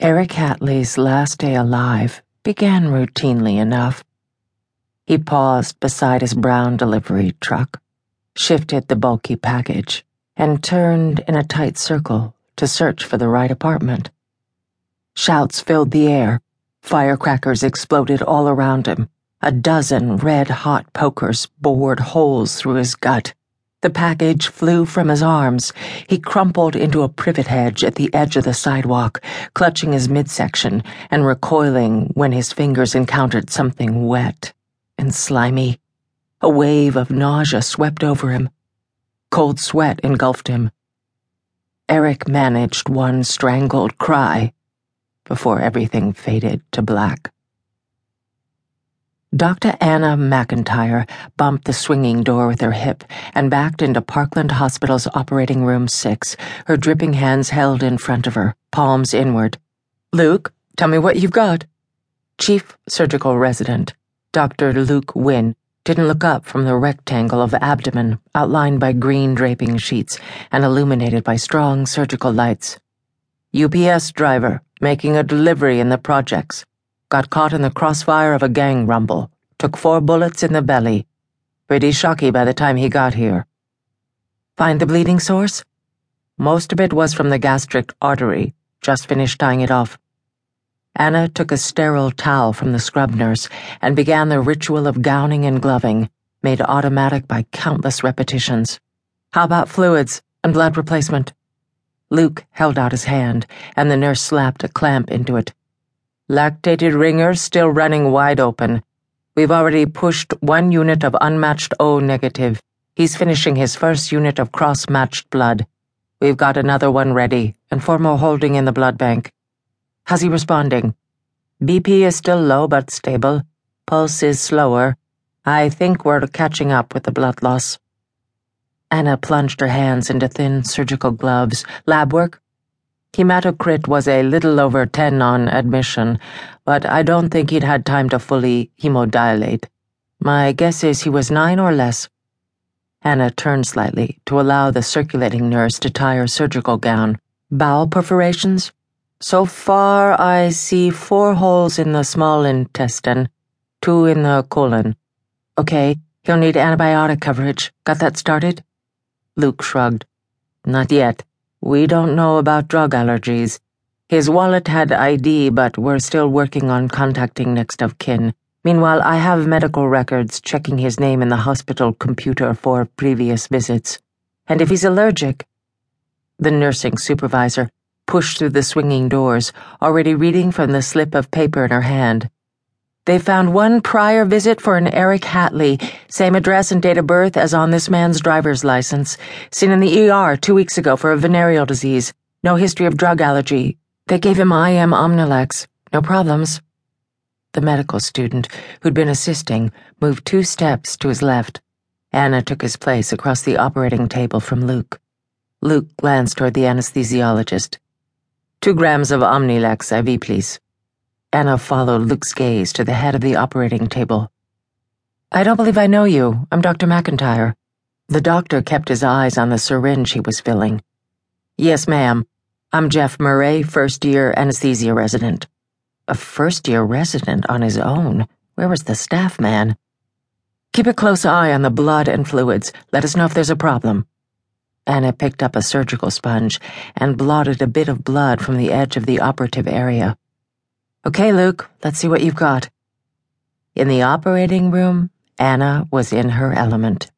Eric Hatley's last day alive began routinely enough. He paused beside his brown delivery truck, shifted the bulky package, and turned in a tight circle to search for the right apartment. Shouts filled the air. Firecrackers exploded all around him. A dozen red hot pokers bored holes through his gut. The package flew from his arms. He crumpled into a privet hedge at the edge of the sidewalk, clutching his midsection and recoiling when his fingers encountered something wet and slimy. A wave of nausea swept over him. Cold sweat engulfed him. Eric managed one strangled cry before everything faded to black. Dr. Anna McIntyre bumped the swinging door with her hip and backed into Parkland Hospital's operating room six, her dripping hands held in front of her, palms inward. Luke, tell me what you've got. Chief Surgical Resident, Dr. Luke Wynne, didn't look up from the rectangle of abdomen outlined by green draping sheets and illuminated by strong surgical lights. UPS driver, making a delivery in the projects got caught in the crossfire of a gang rumble, took four bullets in the belly. Pretty shocky by the time he got here. Find the bleeding source? Most of it was from the gastric artery, just finished tying it off. Anna took a sterile towel from the scrub nurse and began the ritual of gowning and gloving, made automatic by countless repetitions. How about fluids and blood replacement? Luke held out his hand, and the nurse slapped a clamp into it. Lactated ringer still running wide open. We've already pushed one unit of unmatched O negative. He's finishing his first unit of cross matched blood. We've got another one ready, and four more holding in the blood bank. How's he responding? BP is still low but stable. Pulse is slower. I think we're catching up with the blood loss. Anna plunged her hands into thin surgical gloves. Lab work? Hematocrit was a little over 10 on admission, but I don't think he'd had time to fully hemodilute. My guess is he was nine or less. Anna turned slightly to allow the circulating nurse to tie her surgical gown. Bowel perforations? So far, I see four holes in the small intestine, two in the colon. Okay, he'll need antibiotic coverage. Got that started? Luke shrugged. Not yet. We don't know about drug allergies. His wallet had ID, but we're still working on contacting next of kin. Meanwhile, I have medical records checking his name in the hospital computer for previous visits. And if he's allergic. The nursing supervisor pushed through the swinging doors, already reading from the slip of paper in her hand. They found one prior visit for an Eric Hatley, same address and date of birth as on this man's driver's license. Seen in the ER two weeks ago for a venereal disease. No history of drug allergy. They gave him IM Omnilex. No problems. The medical student, who'd been assisting, moved two steps to his left. Anna took his place across the operating table from Luke. Luke glanced toward the anesthesiologist. Two grams of Omnilex IV, please. Anna followed Luke's gaze to the head of the operating table. I don't believe I know you. I'm Dr. McIntyre. The doctor kept his eyes on the syringe he was filling. Yes, ma'am. I'm Jeff Murray, first year anesthesia resident. A first year resident on his own? Where was the staff man? Keep a close eye on the blood and fluids. Let us know if there's a problem. Anna picked up a surgical sponge and blotted a bit of blood from the edge of the operative area. Okay, Luke, let's see what you've got. In the operating room, Anna was in her element.